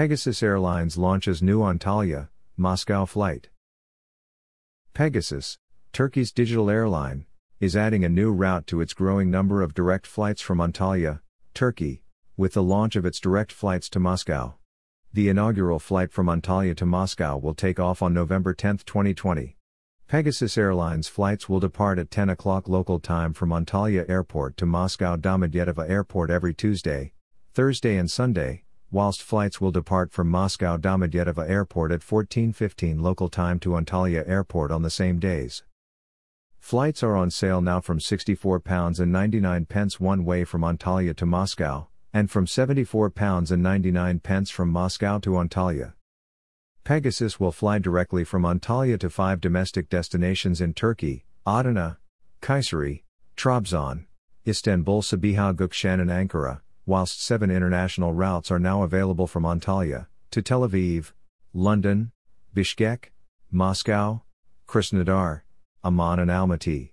Pegasus Airlines launches new Antalya, Moscow flight. Pegasus, Turkey's digital airline, is adding a new route to its growing number of direct flights from Antalya, Turkey, with the launch of its direct flights to Moscow. The inaugural flight from Antalya to Moscow will take off on November 10, 2020. Pegasus Airlines flights will depart at 10 o'clock local time from Antalya Airport to Moscow Domodedovo Airport every Tuesday, Thursday and Sunday, whilst flights will depart from Moscow Domodedovo Airport at 14:15 local time to Antalya Airport on the same days. Flights are on sale now from £64 and 99 pence one way from Antalya to Moscow, and from £74 and 99 pence from Moscow to Antalya. Pegasus will fly directly from Antalya to five domestic destinations in Turkey Adana, Kayseri, Trabzon, Istanbul Sabiha Gökçen and Ankara, whilst seven international routes are now available from Antalya, to Tel Aviv, London, Bishkek, Moscow, Krasnodar, Amman and Almaty.